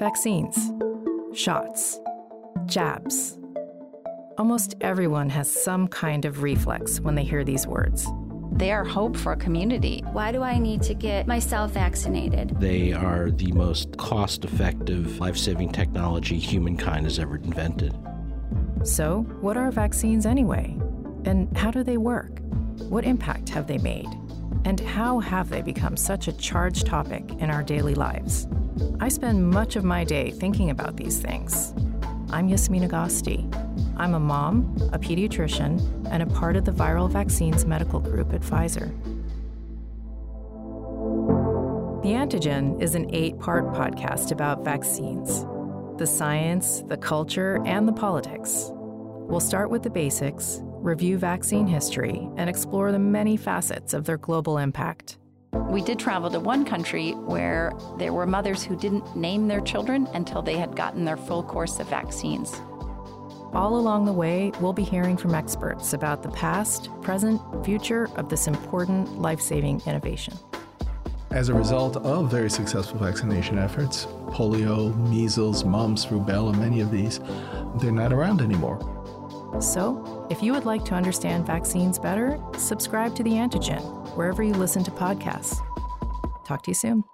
Vaccines, shots, jabs. Almost everyone has some kind of reflex when they hear these words. They are hope for a community. Why do I need to get myself vaccinated? They are the most cost effective, life saving technology humankind has ever invented. So, what are vaccines anyway? And how do they work? What impact have they made? And how have they become such a charged topic in our daily lives? I spend much of my day thinking about these things. I'm Yasmeen Agosti. I'm a mom, a pediatrician, and a part of the viral vaccines medical group at Pfizer. The Antigen is an eight part podcast about vaccines the science, the culture, and the politics. We'll start with the basics, review vaccine history, and explore the many facets of their global impact. We did travel to one country where there were mothers who didn't name their children until they had gotten their full course of vaccines. All along the way, we'll be hearing from experts about the past, present, future of this important life saving innovation. As a result of very successful vaccination efforts, polio, measles, mumps, rubella, many of these, they're not around anymore. So, if you would like to understand vaccines better, subscribe to The Antigen wherever you listen to podcasts. Talk to you soon.